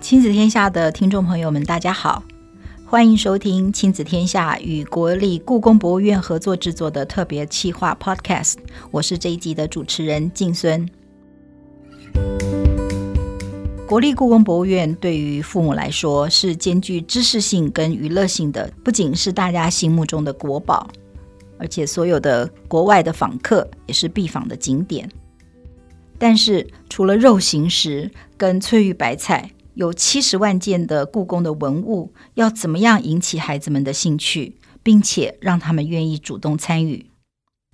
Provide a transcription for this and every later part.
亲子天下的听众朋友们，大家好，欢迎收听亲子天下与国立故宫博物院合作制作的特别企划 Podcast。我是这一集的主持人静孙。国立故宫博物院对于父母来说是兼具知识性跟娱乐性的，不仅是大家心目中的国宝，而且所有的国外的访客也是必访的景点。但是除了肉形石跟翠玉白菜，有七十万件的故宫的文物，要怎么样引起孩子们的兴趣，并且让他们愿意主动参与？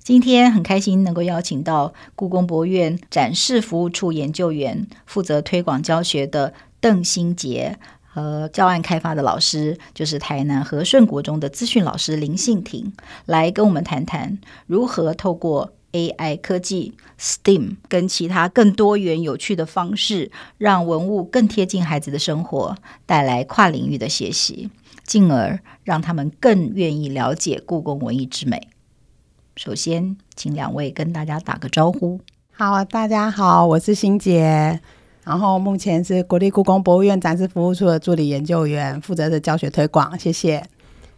今天很开心能够邀请到故宫博物院展示服务处研究员，负责推广教学的邓新杰和教案开发的老师，就是台南和顺国中的资讯老师林信婷，来跟我们谈谈如何透过。AI 科技、STEAM 跟其他更多元有趣的方式，让文物更贴近孩子的生活，带来跨领域的学习，进而让他们更愿意了解故宫文艺之美。首先，请两位跟大家打个招呼。好，大家好，我是欣姐，然后目前是国立故宫博物院展示服务处的助理研究员，负责的教学推广。谢谢。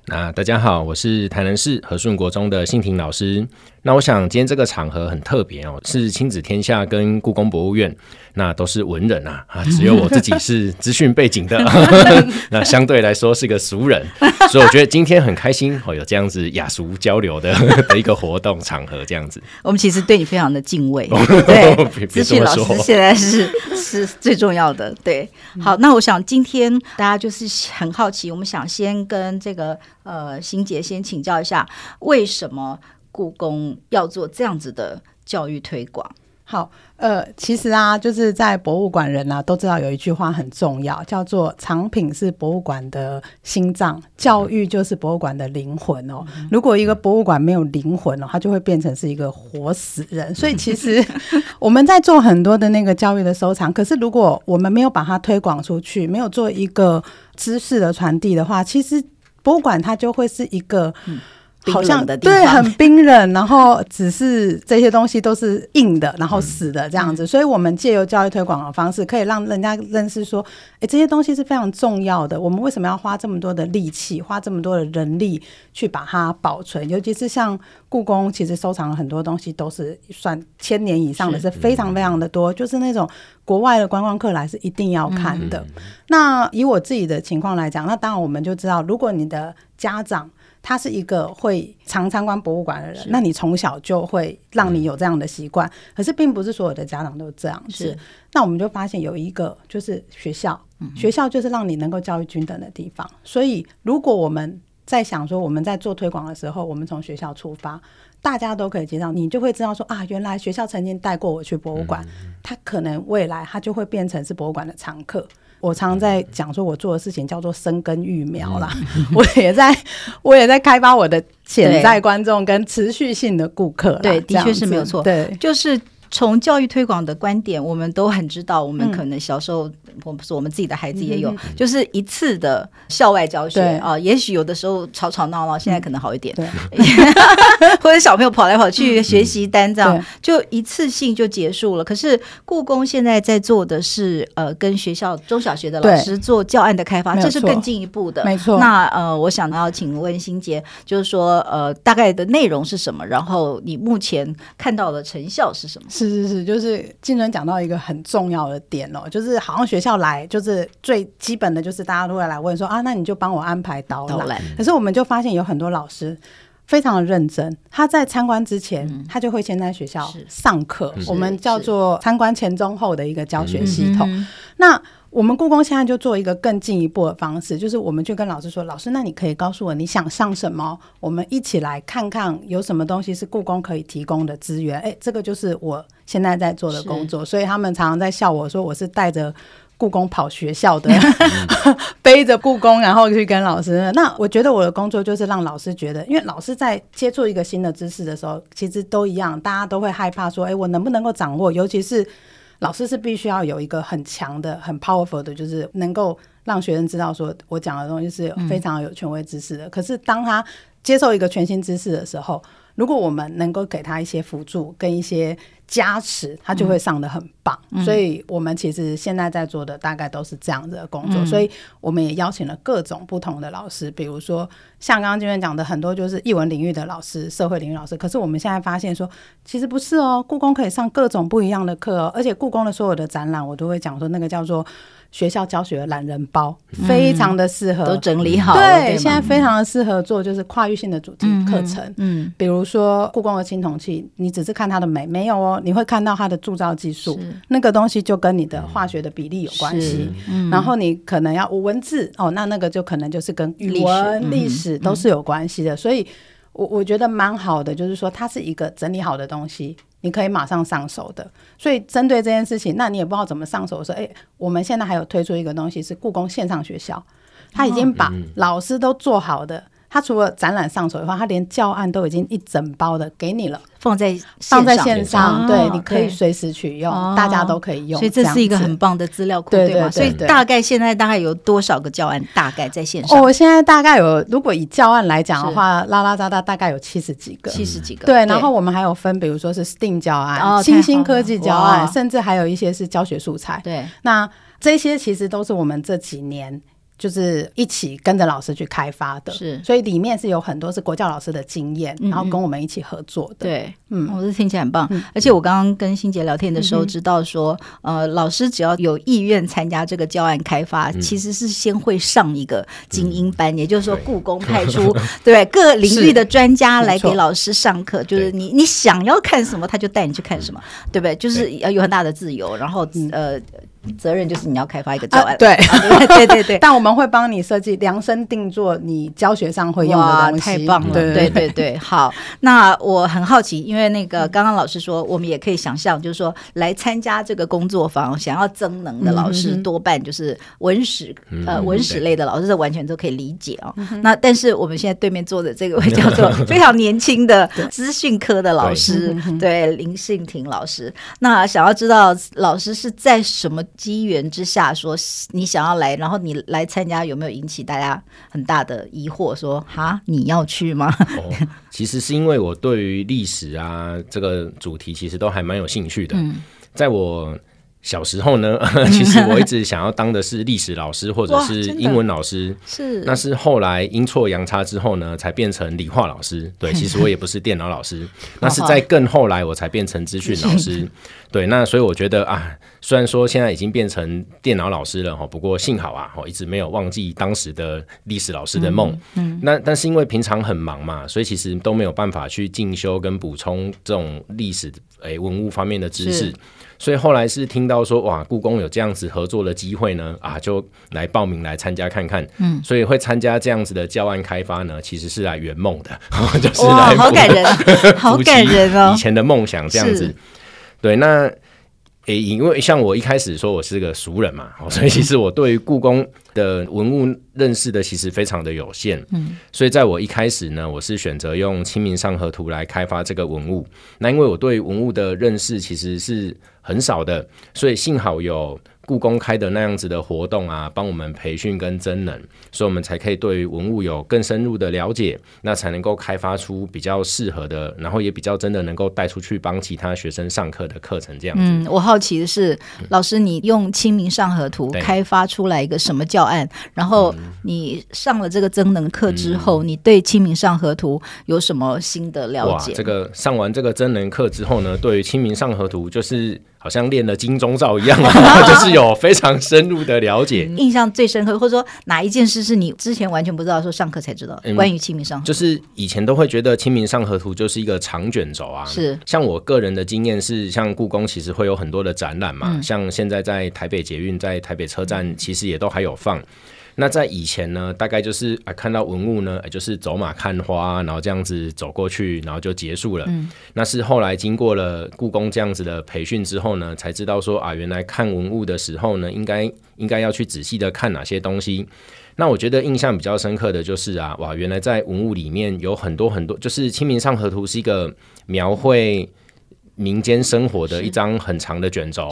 那大家好，我是台南市和顺国中的信婷老师。那我想今天这个场合很特别哦，是亲子天下跟故宫博物院，那都是文人啊啊，只有我自己是资讯背景的，那相对来说是个俗人，所以我觉得今天很开心哦，有这样子雅俗交流的 的一个活动场合，这样子。我们其实对你非常的敬畏，对，资讯老师现在是是最重要的。对，好，那我想今天大家就是很好奇，我们想先跟这个呃欣洁先请教一下，为什么？故宫要做这样子的教育推广，好，呃，其实啊，就是在博物馆人啊都知道有一句话很重要，叫做“藏品是博物馆的心脏，教育就是博物馆的灵魂”哦。如果一个博物馆没有灵魂哦，它就会变成是一个活死人。所以 其实我们在做很多的那个教育的收藏，可是如果我们没有把它推广出去，没有做一个知识的传递的话，其实博物馆它就会是一个。嗯好像对，很冰冷，然后只是这些东西都是硬的，然后死的这样子。所以，我们借由教育推广的方式，可以让人家认识说，诶，这些东西是非常重要的。我们为什么要花这么多的力气，花这么多的人力去把它保存？尤其是像故宫，其实收藏了很多东西，都是算千年以上的，是非常非常的多。就是那种国外的观光客来是一定要看的。那以我自己的情况来讲，那当然我们就知道，如果你的家长。他是一个会常参观博物馆的人，那你从小就会让你有这样的习惯。可是并不是所有的家长都这样子。是，那我们就发现有一个就是学校，学校就是让你能够教育均等的地方。所以如果我们在想说我们在做推广的时候，我们从学校出发，大家都可以接到，你就会知道说啊，原来学校曾经带过我去博物馆，他可能未来他就会变成是博物馆的常客。我常常在讲说，我做的事情叫做生根育苗啦。我也在，我也在开发我的潜在观众跟持续性的顾客。对，的确是没有错。对，就是。从教育推广的观点，我们都很知道，我们可能小时候，我们说我们自己的孩子也有，嗯、就是一次的校外教学啊、呃。也许有的时候吵吵闹闹，现在可能好一点。对，或者小朋友跑来跑去学习单这样，嗯、就一次性就结束了。可是故宫现在在做的是，呃，跟学校中小学的老师做教案的开发，这是更进一步的。没错。那呃，我想要请问欣杰，就是说，呃，大概的内容是什么？然后你目前看到的成效是什么？是是是是，就是金尊讲到一个很重要的点哦，就是好像学校来，就是最基本的就是大家都会来问说啊，那你就帮我安排导览。可是我们就发现有很多老师非常的认真，他在参观之前，嗯、他就会先在学校上课，我们叫做参观前中后的一个教学系统。那我们故宫现在就做一个更进一步的方式，就是我们去跟老师说：“老师，那你可以告诉我你想上什么？我们一起来看看有什么东西是故宫可以提供的资源。”哎，这个就是我现在在做的工作。所以他们常常在笑我说我是带着故宫跑学校的，背着故宫然后去跟老师。那我觉得我的工作就是让老师觉得，因为老师在接触一个新的知识的时候，其实都一样，大家都会害怕说：“哎，我能不能够掌握？”尤其是。老师是必须要有一个很强的、很 powerful 的，就是能够让学生知道说，我讲的东西是非常有权威知识的。嗯、可是当他接受一个全新知识的时候，如果我们能够给他一些辅助跟一些加持，他就会上的很棒。嗯、所以我们其实现在在做的大概都是这样子的工作，嗯、所以我们也邀请了各种不同的老师，比如说像刚刚这边讲的很多就是艺文领域的老师、社会领域老师。可是我们现在发现说，其实不是哦，故宫可以上各种不一样的课哦，而且故宫的所有的展览，我都会讲说那个叫做。学校教学的懒人包非常的适合，都整理好。对，现在非常的适合做就是跨域性的主题课程。嗯，比如说故宫的青铜器，你只是看它的美，没有哦，你会看到它的铸造技术，那个东西就跟你的化学的比例有关系。然后你可能要文字哦，那那个就可能就是跟语文、历史都是有关系的。所以，我我觉得蛮好的，就是说它是一个整理好的东西。你可以马上上手的，所以针对这件事情，那你也不知道怎么上手的时候，诶，我们现在还有推出一个东西是故宫线上学校，他已经把老师都做好的。他除了展览上手的话，他连教案都已经一整包的给你了，放在放在线上，对，你可以随时取用，大家都可以用。所以这是一个很棒的资料库，对吗？所以大概现在大概有多少个教案？大概在线上？哦，我现在大概有，如果以教案来讲的话，拉拉杂杂大概有七十几个，七十几个。对，然后我们还有分，比如说是 STEAM 教案、新兴科技教案，甚至还有一些是教学素材。对，那这些其实都是我们这几年。就是一起跟着老师去开发的，是，所以里面是有很多是国教老师的经验，然后跟我们一起合作的。对，嗯，我是听起来很棒。而且我刚刚跟欣杰聊天的时候知道说，呃，老师只要有意愿参加这个教案开发，其实是先会上一个精英班，也就是说，故宫派出 对。各领域的专家来给老师上课，就是你你想要看什么，他就带你去看什么，对不对？就是要有很大的自由，然后呃。责任就是你要开发一个教案，对。对对对，但我们会帮你设计量身定做你教学上会用的东西，太棒了，对对对，好。那我很好奇，因为那个刚刚老师说，我们也可以想象，就是说来参加这个工作坊，想要增能的老师多半就是文史呃文史类的老师，这完全都可以理解哦。那但是我们现在对面坐的这个位叫做非常年轻的资讯科的老师，对林信廷老师。那想要知道老师是在什么？机缘之下，说你想要来，然后你来参加，有没有引起大家很大的疑惑？说哈，你要去吗？哦，其实是因为我对于历史啊这个主题其实都还蛮有兴趣的。嗯，在我小时候呢，其实我一直想要当的是历史老师或者是英文老师。是，那是后来阴错阳差之后呢，才变成理化老师。对，其实我也不是电脑老师，那是在更后来我才变成资讯老师。对，那所以我觉得啊。虽然说现在已经变成电脑老师了哈，不过幸好啊，我一直没有忘记当时的历史老师的梦。嗯，那但是因为平常很忙嘛，所以其实都没有办法去进修跟补充这种历史诶文物方面的知识。所以后来是听到说哇，故宫有这样子合作的机会呢，啊，就来报名来参加看看。嗯，所以会参加这样子的教案开发呢，其实是来圆梦的，就是来好感人，好感人哦，以前的梦想这样子。对，那。诶，因为像我一开始说我是个俗人嘛，所以其实我对于故宫的文物认识的其实非常的有限。嗯，所以在我一开始呢，我是选择用《清明上河图》来开发这个文物。那因为我对文物的认识其实是很少的，所以幸好有。故宫开的那样子的活动啊，帮我们培训跟真能，所以我们才可以对于文物有更深入的了解，那才能够开发出比较适合的，然后也比较真的能够带出去帮其他学生上课的课程这样子。嗯，我好奇的是，老师，你用《清明上河图》开发出来一个什么教案？然后你上了这个增能课之后，你对《清明上河图》有什么新的了解？哇，这个上完这个增能课之后呢，对于《清明上河图》就是。好像练了金钟罩一样，就是有非常深入的了解。印象最深刻，或者说哪一件事是你之前完全不知道，说上课才知道？关于《清明上河图》，就是以前都会觉得《清明上河图》就是一个长卷轴啊。是，像我个人的经验是，像故宫其实会有很多的展览嘛，像现在在台北捷运、在台北车站，其实也都还有放。那在以前呢，大概就是啊，看到文物呢，就是走马看花，然后这样子走过去，然后就结束了。嗯，那是后来经过了故宫这样子的培训之后呢，才知道说啊，原来看文物的时候呢，应该应该要去仔细的看哪些东西。那我觉得印象比较深刻的就是啊，哇，原来在文物里面有很多很多，就是《清明上河图》是一个描绘民间生活的一张很长的卷轴，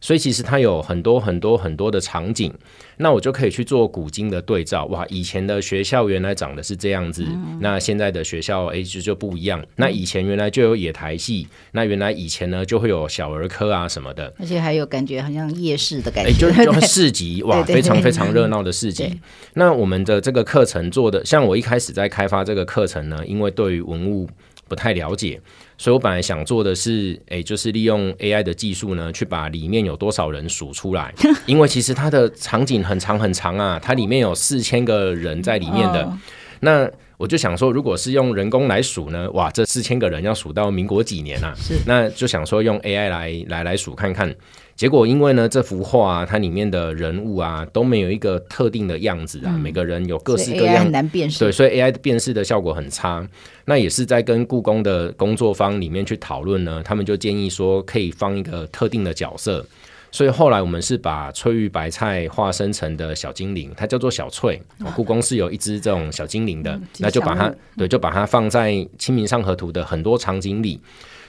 所以其实它有很多很多很多的场景，那我就可以去做古今的对照。哇，以前的学校原来长得是这样子，嗯、那现在的学校哎就就不一样。那以前原来就有野台戏，那原来以前呢就会有小儿科啊什么的，而且还有感觉好像夜市的感觉，就就市集哇，非常非常热闹的市集。那我们的这个课程做的，像我一开始在开发这个课程呢，因为对于文物不太了解。所以我本来想做的是，诶，就是利用 AI 的技术呢，去把里面有多少人数出来。因为其实它的场景很长很长啊，它里面有四千个人在里面的。那我就想说，如果是用人工来数呢，哇，这四千个人要数到民国几年啊？是。那就想说用 AI 来来来数看看。结果因为呢，这幅画啊，它里面的人物啊都没有一个特定的样子啊，嗯、每个人有各式各样，很难辨识。对，所以 AI 的辨识的效果很差。那也是在跟故宫的工作方里面去讨论呢，他们就建议说可以放一个特定的角色。所以后来我们是把翠玉白菜化身成的小精灵，它叫做小翠。故宫是有一只这种小精灵的，嗯、那就把它对，就把它放在《清明上河图》的很多场景里。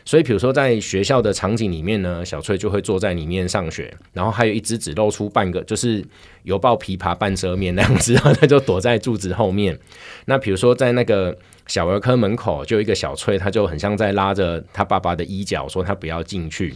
所以，比如说在学校的场景里面呢，小翠就会坐在里面上学，然后还有一只只露出半个，就是犹抱琵琶半遮面那样子，然后它就躲在柱子后面。那比如说在那个小儿科门口，就有一个小翠，她就很像在拉着她爸爸的衣角，说她不要进去。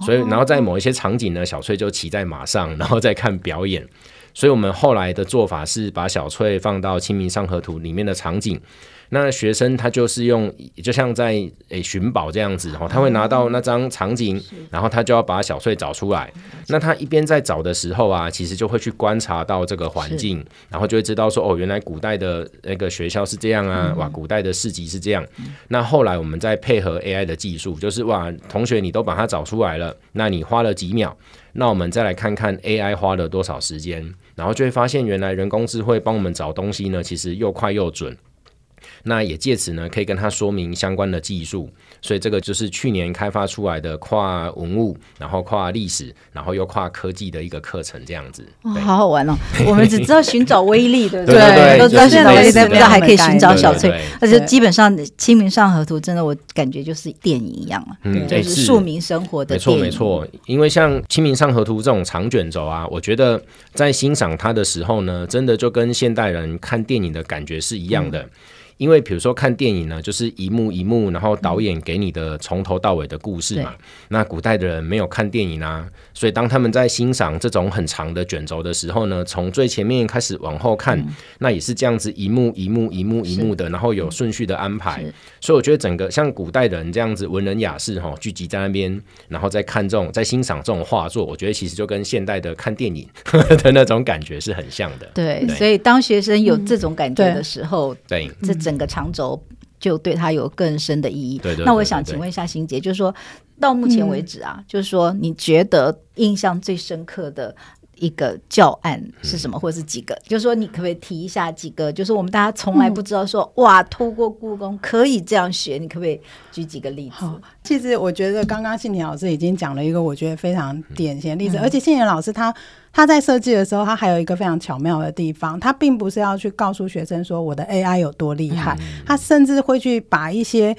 所以，然后在某一些场景呢，小翠就骑在马上，然后再看表演。所以我们后来的做法是把小翠放到《清明上河图》里面的场景。那学生他就是用，就像在诶寻宝这样子，然后他会拿到那张场景，然后他就要把小翠找出来。那他一边在找的时候啊，其实就会去观察到这个环境，然后就会知道说，哦，原来古代的那个学校是这样啊，哇，古代的市集是这样。那后来我们再配合 AI 的技术，就是哇，同学你都把它找出来了，那你花了几秒，那我们再来看看 AI 花了多少时间，然后就会发现原来人工智慧帮我们找东西呢，其实又快又准。那也借此呢，可以跟他说明相关的技术，所以这个就是去年开发出来的跨文物，然后跨历史，然后又跨科技的一个课程，这样子。哇，好好玩哦！我们只知道寻找威力，对不对？对，都知道寻找威力，但不知道还可以寻找小翠。而且基本上《清明上河图》真的，我感觉就是电影一样啊，嗯，就是庶民生活的。没错，没错。因为像《清明上河图》这种长卷轴啊，我觉得在欣赏它的时候呢，真的就跟现代人看电影的感觉是一样的。嗯因为比如说看电影呢，就是一幕一幕，然后导演给你的从头到尾的故事嘛。那古代的人没有看电影啊，所以当他们在欣赏这种很长的卷轴的时候呢，从最前面开始往后看，那也是这样子一幕一幕一幕一幕的，然后有顺序的安排。所以我觉得整个像古代的人这样子文人雅士哈聚集在那边，然后再看这种在欣赏这种画作，我觉得其实就跟现代的看电影 的那种感觉是很像的。对，所以当学生有这种感觉的时候，对，这。整个长轴就对它有更深的意义。对对对对对，那我想请问一下欣姐，就是说到目前为止啊，嗯、就是说你觉得印象最深刻的一个教案是什么，嗯、或者是几个？就是说你可不可以提一下几个？就是我们大家从来不知道说，嗯、哇，透过故宫可以这样学，你可不可以举几个例子？其实我觉得刚刚信田老师已经讲了一个我觉得非常典型的例子，嗯、而且信田老师他。他在设计的时候，他还有一个非常巧妙的地方，他并不是要去告诉学生说我的 AI 有多厉害，嗯、他甚至会去把一些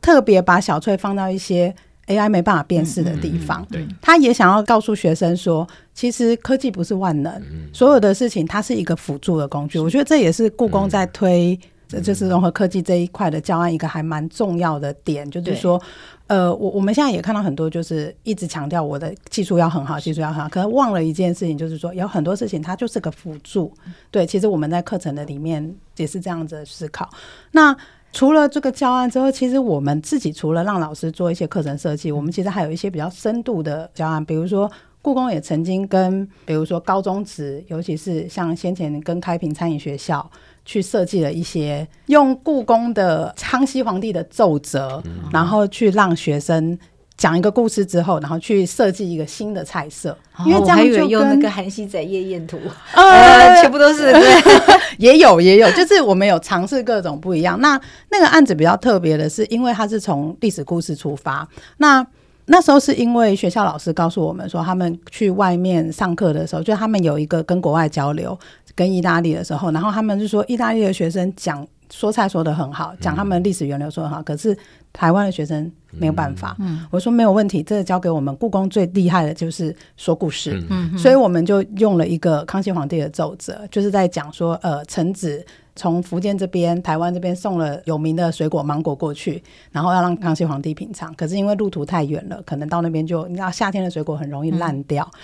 特别把小翠放到一些 AI 没办法辨识的地方。嗯嗯、他也想要告诉学生说，其实科技不是万能，嗯、所有的事情它是一个辅助的工具。我觉得这也是故宫在推。这就是融合科技这一块的教案一个还蛮重要的点，就是说，呃，我我们现在也看到很多，就是一直强调我的技术要很好，技术要很好，可能忘了一件事情，就是说有很多事情它就是个辅助。对，其实我们在课程的里面也是这样子的思考。那除了这个教案之后，其实我们自己除了让老师做一些课程设计，我们其实还有一些比较深度的教案，比如说故宫也曾经跟，比如说高中职，尤其是像先前跟开平餐饮学校。去设计了一些用故宫的康熙皇帝的奏折，嗯、然后去让学生讲一个故事之后，然后去设计一个新的菜色。哦、因为这样就用那个韩熙载夜宴图，呃，全部都是对，也有也有，就是我们有尝试各种不一样。那那个案子比较特别的是，因为它是从历史故事出发。那那时候是因为学校老师告诉我们说，他们去外面上课的时候，就他们有一个跟国外交流。跟意大利的时候，然后他们就说，意大利的学生讲说菜说的很好，讲他们历史源流说得很好，可是台湾的学生没有办法。嗯，我说没有问题，这个交给我们故宫最厉害的就是说故事。嗯，所以我们就用了一个康熙皇帝的奏折，就是在讲说，呃，臣子从福建这边、台湾这边送了有名的水果芒果过去，然后要让康熙皇帝品尝。可是因为路途太远了，可能到那边就你知道夏天的水果很容易烂掉。嗯、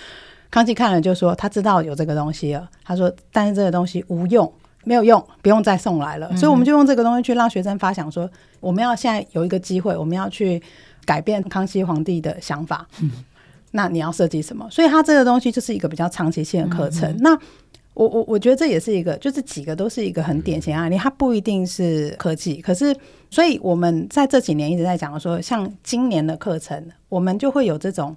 康熙看了就说，他知道有这个东西了，他说，但是这个东西无用。没有用，不用再送来了。嗯、所以我们就用这个东西去让学生发想说，我们要现在有一个机会，我们要去改变康熙皇帝的想法。嗯、那你要设计什么？所以它这个东西就是一个比较长期性的课程。嗯、那我我我觉得这也是一个，就是几个都是一个很典型的案例。它不一定是科技，可是所以我们在这几年一直在讲说，像今年的课程，我们就会有这种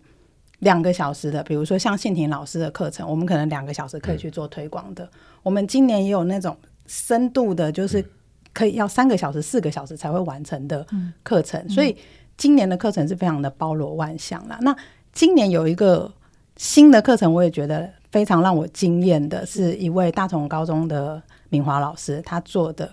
两个小时的，比如说像信婷老师的课程，我们可能两个小时可以去做推广的。嗯我们今年也有那种深度的，就是可以要三个小时、四个小时才会完成的课程，所以今年的课程是非常的包罗万象啦。那今年有一个新的课程，我也觉得非常让我惊艳的，是一位大同高中的明华老师他做的，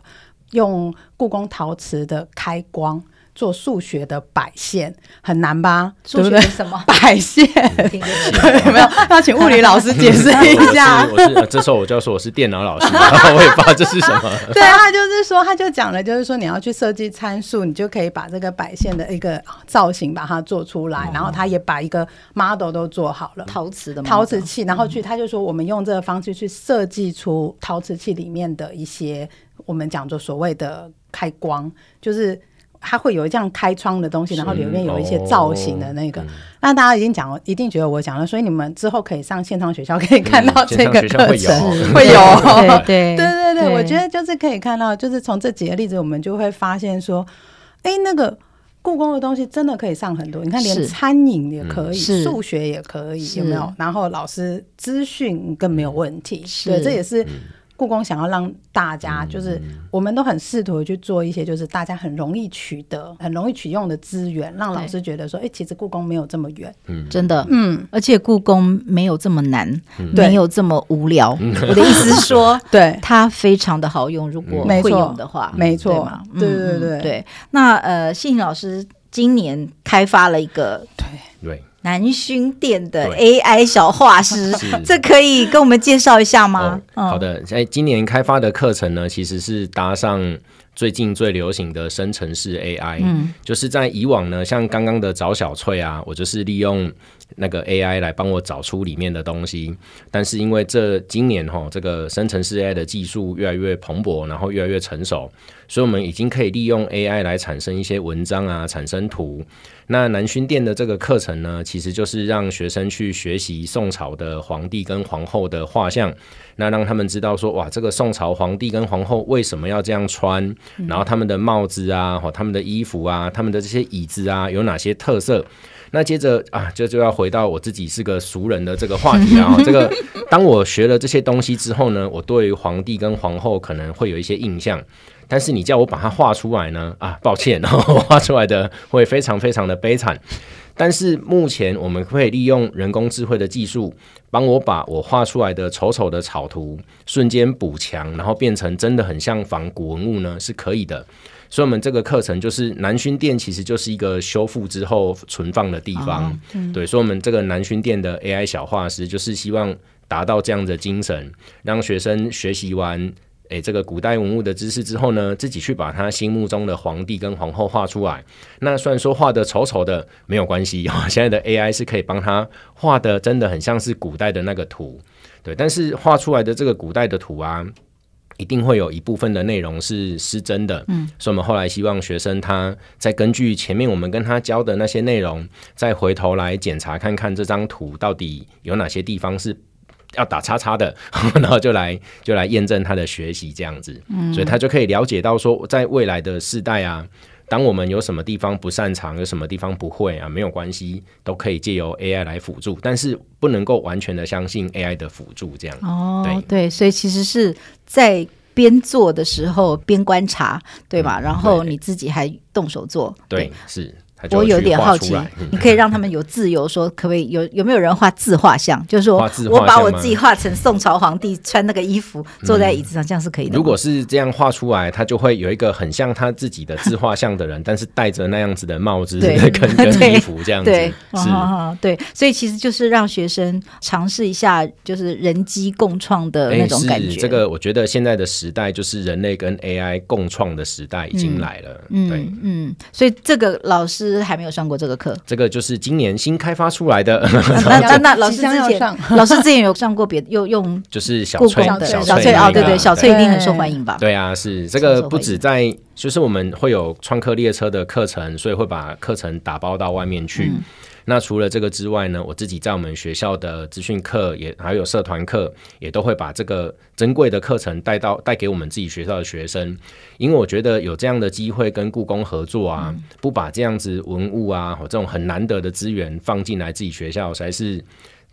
用故宫陶瓷的开光。做数学的摆线很难吧？数学是什么？摆线有没有？要请物理老师解释一下。我是，我是这时候我就要说我是电脑老师，我也不知道这是什么。对，他就是说，他就讲了，就是说你要去设计参数，你就可以把这个摆线的一个造型把它做出来，然后他也把一个 model 都做好了，陶瓷的陶瓷器，然后去他就说我们用这个方式去设计出陶瓷器里面的一些我们讲做所谓的开光，就是。它会有这样开窗的东西，然后里面有一些造型的那个。哦、那大家已经讲了，一定觉得我讲了，所以你们之后可以上线上学校可以看到这个课程，嗯、会有，会有对对对对对对，我觉得就是可以看到，就是从这几个例子，我们就会发现说，哎，那个故宫的东西真的可以上很多。你看，连餐饮也可以，数学也可以，有没有？然后老师资讯更没有问题。对，这也是。嗯故宫想要让大家，就是我们都很试图去做一些，就是大家很容易取得、很容易取用的资源，让老师觉得说，哎，其实故宫没有这么远，嗯，真的，嗯，而且故宫没有这么难，没有这么无聊。我的意思是说，对，它非常的好用，如果会用的话，没错，对对对对。那呃，信婷老师今年开发了一个，对对。南薰店的 AI 小画师，这可以跟我们介绍一下吗？哦、好的，在今年开发的课程呢，其实是搭上最近最流行的生成式 AI。嗯，就是在以往呢，像刚刚的找小翠啊，我就是利用那个 AI 来帮我找出里面的东西。但是因为这今年哈，这个生成式 AI 的技术越来越蓬勃，然后越来越成熟，所以我们已经可以利用 AI 来产生一些文章啊，产生图。那南薰殿的这个课程呢，其实就是让学生去学习宋朝的皇帝跟皇后的画像，那让他们知道说，哇，这个宋朝皇帝跟皇后为什么要这样穿，然后他们的帽子啊，或他们的衣服啊，他们的这些椅子啊，有哪些特色？那接着啊，就就要回到我自己是个俗人的这个话题啊。这个当我学了这些东西之后呢，我对于皇帝跟皇后可能会有一些印象。但是你叫我把它画出来呢？啊，抱歉，然后画出来的会非常非常的悲惨。但是目前我们可以利用人工智慧的技术，帮我把我画出来的丑丑的草图瞬间补强，然后变成真的很像仿古文物呢，是可以的。所以，我们这个课程就是南薰殿，其实就是一个修复之后存放的地方。哦嗯、对，所以，我们这个南薰殿的 AI 小画师，就是希望达到这样的精神，让学生学习完。诶，这个古代文物的知识之后呢，自己去把他心目中的皇帝跟皇后画出来。那虽然说画的丑丑的没有关系啊，现在的 AI 是可以帮他画的，真的很像是古代的那个图。对，但是画出来的这个古代的图啊，一定会有一部分的内容是失真的。嗯，所以我们后来希望学生他再根据前面我们跟他教的那些内容，再回头来检查看看这张图到底有哪些地方是。要打叉叉的，然后就来就来验证他的学习这样子，嗯，所以他就可以了解到说，在未来的世代啊，当我们有什么地方不擅长，有什么地方不会啊，没有关系，都可以借由 AI 来辅助，但是不能够完全的相信 AI 的辅助这样。哦，对对，所以其实是在边做的时候边观察，对吧？嗯，然后你自己还动手做，对，对是。我有点好奇，嗯、你可以让他们有自由说，可不可以有有没有人画自画像？就是说我把我自己画成宋朝皇帝穿那个衣服，坐在椅子上，嗯、这样是可以的。如果是这样画出来，他就会有一个很像他自己的自画像的人，但是戴着那样子的帽子跟跟 衣服这样子。对，是、哦，对，所以其实就是让学生尝试一下，就是人机共创的那种感觉。这个我觉得现在的时代就是人类跟 AI 共创的时代已经来了。嗯、对，嗯，所以这个老师还没有上过这个课。这个就是今年新开发出来的。那那那老师之前，老师之前有上过别的，又用就是小翠的小翠哦，对对，小翠一定很受欢迎吧？对啊，是这个不止在，就是我们会有创客列车的课程，所以会把课程打包到外面去。那除了这个之外呢，我自己在我们学校的资讯课也还有社团课，也都会把这个珍贵的课程带到带给我们自己学校的学生，因为我觉得有这样的机会跟故宫合作啊，嗯、不把这样子文物啊，或这种很难得的资源放进来自己学校，实在是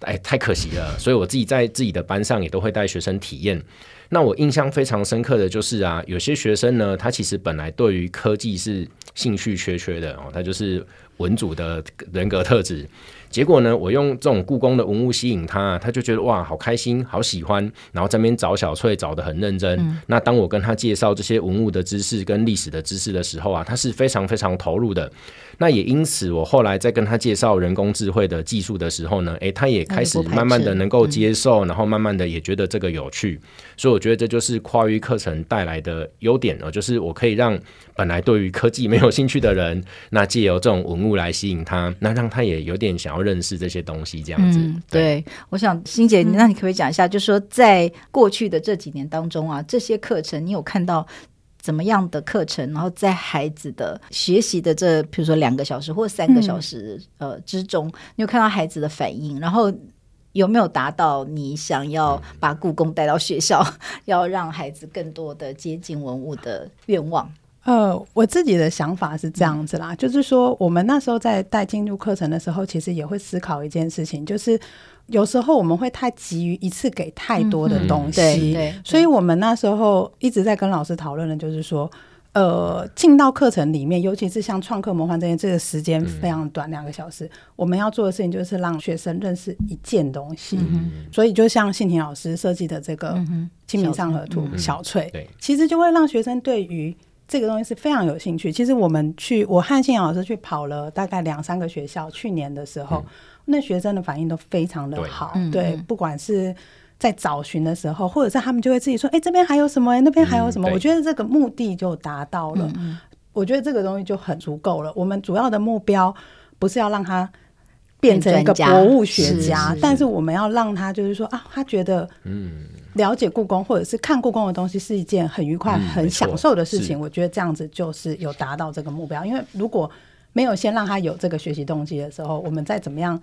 哎太可惜了。所以我自己在自己的班上也都会带学生体验。那我印象非常深刻的就是啊，有些学生呢，他其实本来对于科技是兴趣缺缺的哦，他就是。文主的人格特质，结果呢，我用这种故宫的文物吸引他，他就觉得哇，好开心，好喜欢，然后这边找小翠找的很认真。嗯、那当我跟他介绍这些文物的知识跟历史的知识的时候啊，他是非常非常投入的。那也因此，我后来在跟他介绍人工智慧的技术的时候呢，诶，他也开始慢慢的能够接受，然后慢慢的也觉得这个有趣。所以我觉得这就是跨域课程带来的优点哦，就是我可以让本来对于科技没有兴趣的人，那借由这种文物来吸引他，那让他也有点想要认识这些东西，这样子。嗯、对，对，我想欣姐，那你可不可以讲一下，就是说在过去的这几年当中啊，这些课程你有看到怎么样的课程？然后在孩子的学习的这，比如说两个小时或三个小时呃之中，你有看到孩子的反应？然后有没有达到你想要把故宫带到学校，要让孩子更多的接近文物的愿望？呃，我自己的想法是这样子啦，嗯、就是说，我们那时候在带进入课程的时候，其实也会思考一件事情，就是有时候我们会太急于一次给太多的东西，嗯、对，对，所以我们那时候一直在跟老师讨论的，就是说，呃，进到课程里面，尤其是像创客魔幻这些，这个时间非常短，两、嗯、个小时，我们要做的事情就是让学生认识一件东西，嗯、所以就像信婷老师设计的这个《清明上河图》嗯、小翠，对，其实就会让学生对于这个东西是非常有兴趣。其实我们去，我和信阳老师去跑了大概两三个学校。去年的时候，嗯、那学生的反应都非常的好。对，对嗯、不管是在找寻的时候，或者是他们就会自己说：“哎、欸，这边还有什么？那边还有什么？”嗯、我觉得这个目的就达到了。嗯、我觉得这个东西就很足够了。我们主要的目标不是要让他变成一个博物学家，是是是，但是我们要让他就是说啊，他觉得嗯。了解故宫或者是看故宫的东西是一件很愉快、嗯、很享受的事情。我觉得这样子就是有达到这个目标。因为如果没有先让他有这个学习动机的时候，我们再怎么样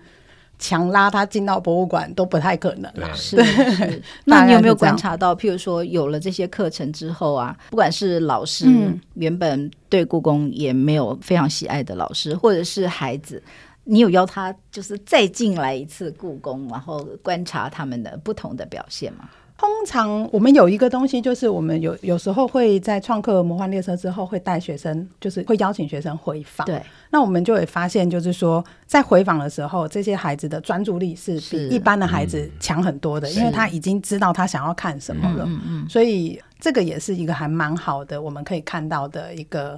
强拉他进到博物馆都不太可能啦。是，是。那你有没有观察到，譬如说有了这些课程之后啊，不管是老师、嗯、原本对故宫也没有非常喜爱的老师，或者是孩子，你有邀他就是再进来一次故宫，然后观察他们的不同的表现吗？通常我们有一个东西，就是我们有有时候会在创客魔幻列车之后，会带学生，就是会邀请学生回访。对，那我们就会发现，就是说在回访的时候，这些孩子的专注力是比一般的孩子强很多的，嗯、因为他已经知道他想要看什么了。嗯嗯，所以这个也是一个还蛮好的，我们可以看到的一个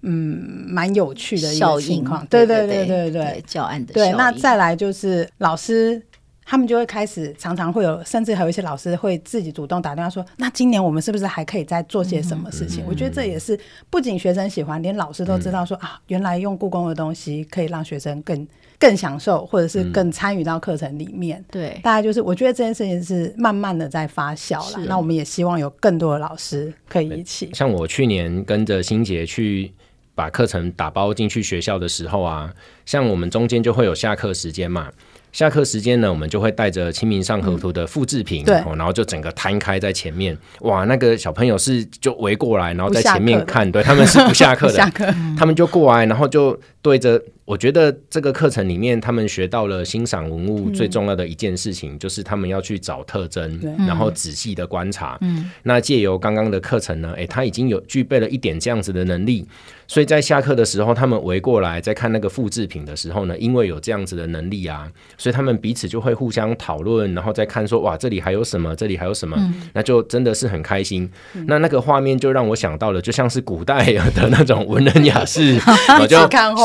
嗯蛮有趣的一个情况。对对对对对，教案的对。那再来就是老师。他们就会开始，常常会有，甚至还有一些老师会自己主动打电话说：“那今年我们是不是还可以再做些什么事情？”嗯、我觉得这也是不仅学生喜欢，连老师都知道说、嗯、啊，原来用故宫的东西可以让学生更更享受，或者是更参与到课程里面。对、嗯，大概就是我觉得这件事情是慢慢的在发酵了。那我们也希望有更多的老师可以一起。像我去年跟着新杰去把课程打包进去学校的时候啊，像我们中间就会有下课时间嘛。下课时间呢，我们就会带着《清明上河图》的复制品，对，然后就整个摊开在前面。哇，那个小朋友是就围过来，然后在前面看，对，他们是不下课的，他们就过来，然后就对着。我觉得这个课程里面，他们学到了欣赏文物最重要的一件事情，嗯、就是他们要去找特征，然后仔细的观察。嗯、那借由刚刚的课程呢，诶，他已经有具备了一点这样子的能力，所以在下课的时候，他们围过来在看那个复制品的时候呢，因为有这样子的能力啊，所以他们彼此就会互相讨论，然后再看说，哇，这里还有什么，这里还有什么，嗯、那就真的是很开心。嗯、那那个画面就让我想到了，就像是古代的那种文人雅士，我就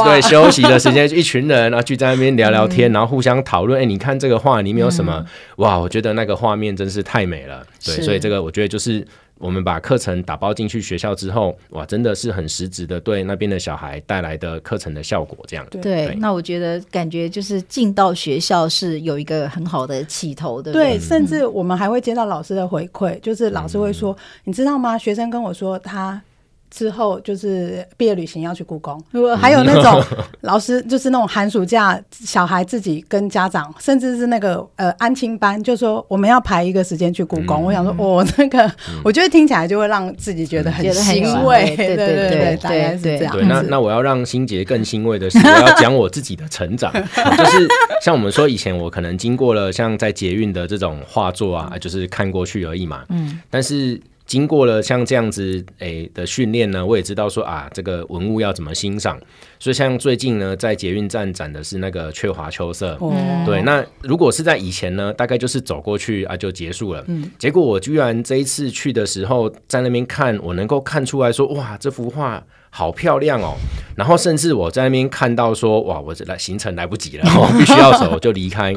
对休息的。时间一群人，然后聚在那边聊聊天，嗯、然后互相讨论。哎，你看这个画里面有什么？嗯、哇，我觉得那个画面真是太美了。对，所以这个我觉得就是我们把课程打包进去学校之后，哇，真的是很实质的对那边的小孩带来的课程的效果。这样对，对，那我觉得感觉就是进到学校是有一个很好的起头的。对，甚至我们还会接到老师的回馈，就是老师会说：“嗯、你知道吗？学生跟我说他。”之后就是毕业旅行要去故宫，还有那种 老师就是那种寒暑假小孩自己跟家长，甚至是那个呃安亲班，就说我们要排一个时间去故宫。我想说，哦，那个我觉得听起来就会让自己觉得很欣慰。对对对，大概是这样。对，那那我要让心杰更欣慰的是，我要讲我自己的成长，就是像我们说以前我可能经过了像在捷运的这种画作啊，就是看过去而已嘛。嗯，但是。经过了像这样子诶的训练呢，我也知道说啊，这个文物要怎么欣赏。所以像最近呢，在捷运站展的是那个雀华秋色。哦、对，那如果是在以前呢，大概就是走过去啊就结束了。嗯，结果我居然这一次去的时候，在那边看，我能够看出来说，哇，这幅画好漂亮哦。然后甚至我在那边看到说，哇，我这来行程来不及了，我必须要走，就离开。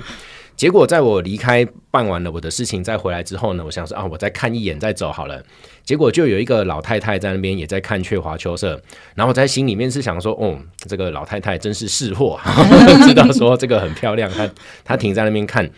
结果在我离开办完了我的事情再回来之后呢，我想说啊，我再看一眼再走好了。结果就有一个老太太在那边也在看雀华秋色，然后我在心里面是想说，哦，这个老太太真是识货，知道说这个很漂亮，她她停在那边看。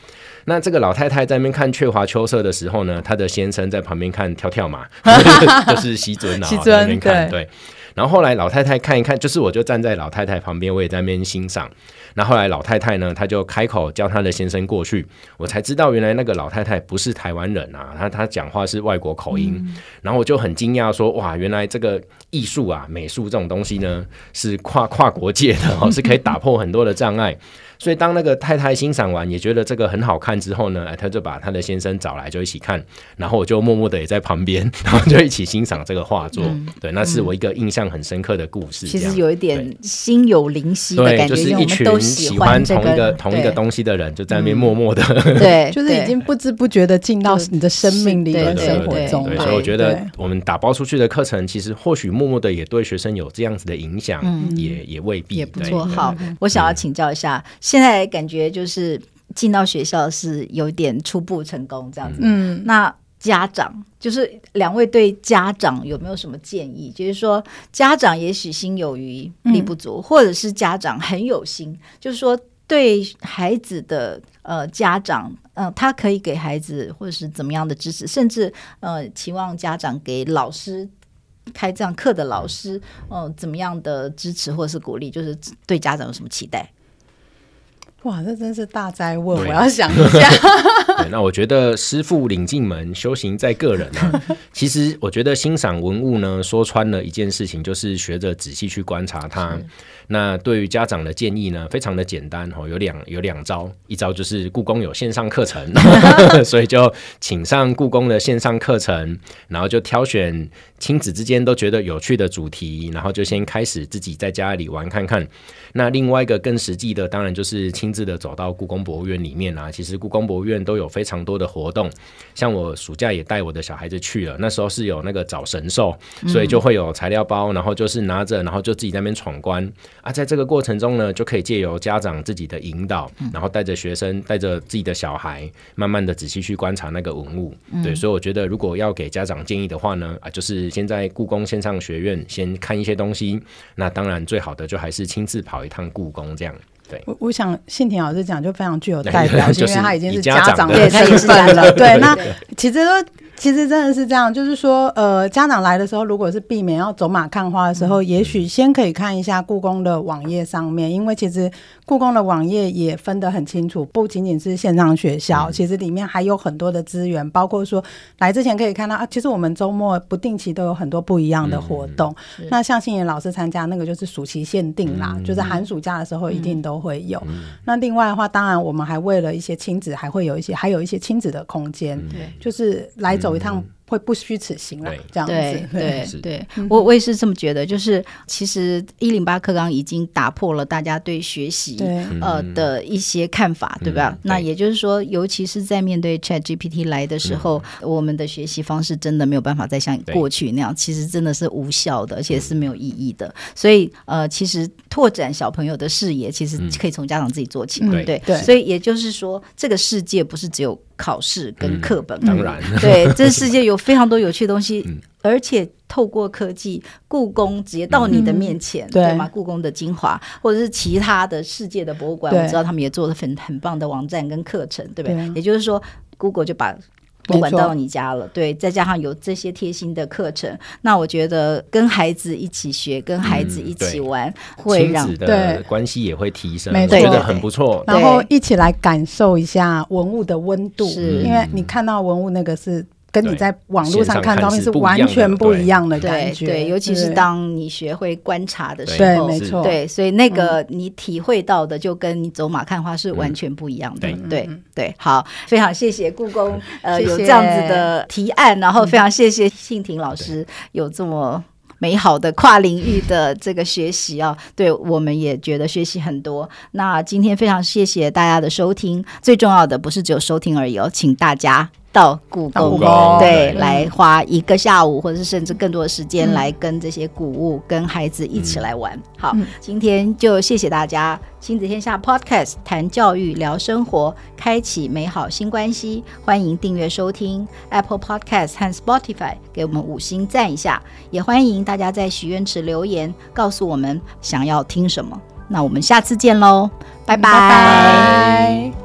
那这个老太太在那边看雀华秋色的时候呢，她的先生在旁边看跳跳马，就是西尊啊，西尊那边看对。然后后来老太太看一看，就是我就站在老太太旁边，我也在那边欣赏。然后后来老太太呢，她就开口叫她的先生过去，我才知道原来那个老太太不是台湾人啊，她她讲话是外国口音。嗯、然后我就很惊讶说，哇，原来这个艺术啊，美术这种东西呢，是跨跨国界的 哦，是可以打破很多的障碍。所以当那个太太欣赏完，也觉得这个很好看之后呢，哎，她就把她的先生找来，就一起看。然后我就默默的也在旁边，然后就一起欣赏这个画作。嗯、对，那是我一个印象很深刻的故事。其实有一点心有灵犀的感觉，就是一群喜欢同一个同一个东西的人，就在那边默默的，对，就是已经不知不觉的进到你的生命里跟生活中。对，所以我觉得我们打包出去的课程，其实或许默默的也对学生有这样子的影响，也也未必也不错。好，我想要请教一下。现在感觉就是进到学校是有点初步成功这样子。嗯，那家长就是两位对家长有没有什么建议？就是说家长也许心有余力不足，嗯、或者是家长很有心，就是说对孩子的呃家长，嗯、呃，他可以给孩子或者是怎么样的支持，甚至呃期望家长给老师开这样课的老师，嗯、呃，怎么样的支持或者是鼓励？就是对家长有什么期待？哇，这真是大灾问！我要想一下。对，那我觉得师傅领进门，修行在个人啊。其实我觉得欣赏文物呢，说穿了一件事情，就是学着仔细去观察它。那对于家长的建议呢，非常的简单哦，有两有两招，一招就是故宫有线上课程，所以就请上故宫的线上课程，然后就挑选亲子之间都觉得有趣的主题，然后就先开始自己在家里玩看看。那另外一个更实际的，当然就是亲自的走到故宫博物院里面啊。其实故宫博物院都有非常多的活动，像我暑假也带我的小孩子去了，那时候是有那个找神兽，所以就会有材料包，然后就是拿着，然后就自己在那边闯关啊。在这个过程中呢，就可以借由家长自己的引导，然后带着学生，带着自己的小孩，慢慢的仔细去观察那个文物。对，所以我觉得如果要给家长建议的话呢，啊，就是先在故宫线上学院先看一些东西。那当然最好的就还是亲自跑一趟故宫这样。对，我我想信田老师讲就非常具有代表性，因为他已经是家长的对，他也是。对，那其实说其实真的是这样，就是说，呃，家长来的时候，如果是避免要走马看花的时候，嗯、也许先可以看一下故宫的网页上面，因为其实故宫的网页也分得很清楚，不仅仅是线上学校，嗯、其实里面还有很多的资源，包括说来之前可以看到啊，其实我们周末不定期都有很多不一样的活动。嗯、那像信妍老师参加那个就是暑期限定啦，嗯、就是寒暑假的时候一定都会有。嗯、那另外的话，当然我们还为了一些亲子，还会有一些还有一些亲子的空间，对、嗯，就是来走。走一趟会不虚此行了，这样子。对对对，我我也是这么觉得。就是其实一零八课纲已经打破了大家对学习呃的一些看法，对吧？那也就是说，尤其是在面对 Chat GPT 来的时候，我们的学习方式真的没有办法再像过去那样，其实真的是无效的，而且是没有意义的。所以呃，其实拓展小朋友的视野，其实可以从家长自己做起，对对对。所以也就是说，这个世界不是只有。考试跟课本，当然，对，这世界有非常多有趣的东西，而且透过科技，故宫直接到你的面前，对吗？故宫的精华，或者是其他的世界的博物馆，我知道他们也做了很很棒的网站跟课程，对不对？也就是说，Google 就把。不管到你家了，对，再加上有这些贴心的课程，那我觉得跟孩子一起学，跟孩子一起玩，会让亲子的关系也会提升，我觉得很不错。然后一起来感受一下文物的温度，是因为你看到文物那个是。跟你在网络上看照片是完全不一样的感觉，对，尤其是当你学会观察的时候，对，没错，对，所以那个你体会到的就跟你走马看花是完全不一样的，对，对，好，非常谢谢故宫，呃，有这样子的提案，然后非常谢谢信婷老师有这么美好的跨领域的这个学习啊，对，我们也觉得学习很多。那今天非常谢谢大家的收听，最重要的不是只有收听而已哦，请大家。到故宫，对，来花一个下午，或者是甚至更多的时间，来跟这些古物、跟孩子一起来玩。好，今天就谢谢大家，亲子天下 Podcast 谈教育、聊生活，开启美好新关系。欢迎订阅收听 Apple Podcast 和 Spotify，给我们五星赞一下。也欢迎大家在许愿池留言，告诉我们想要听什么。那我们下次见喽，拜拜。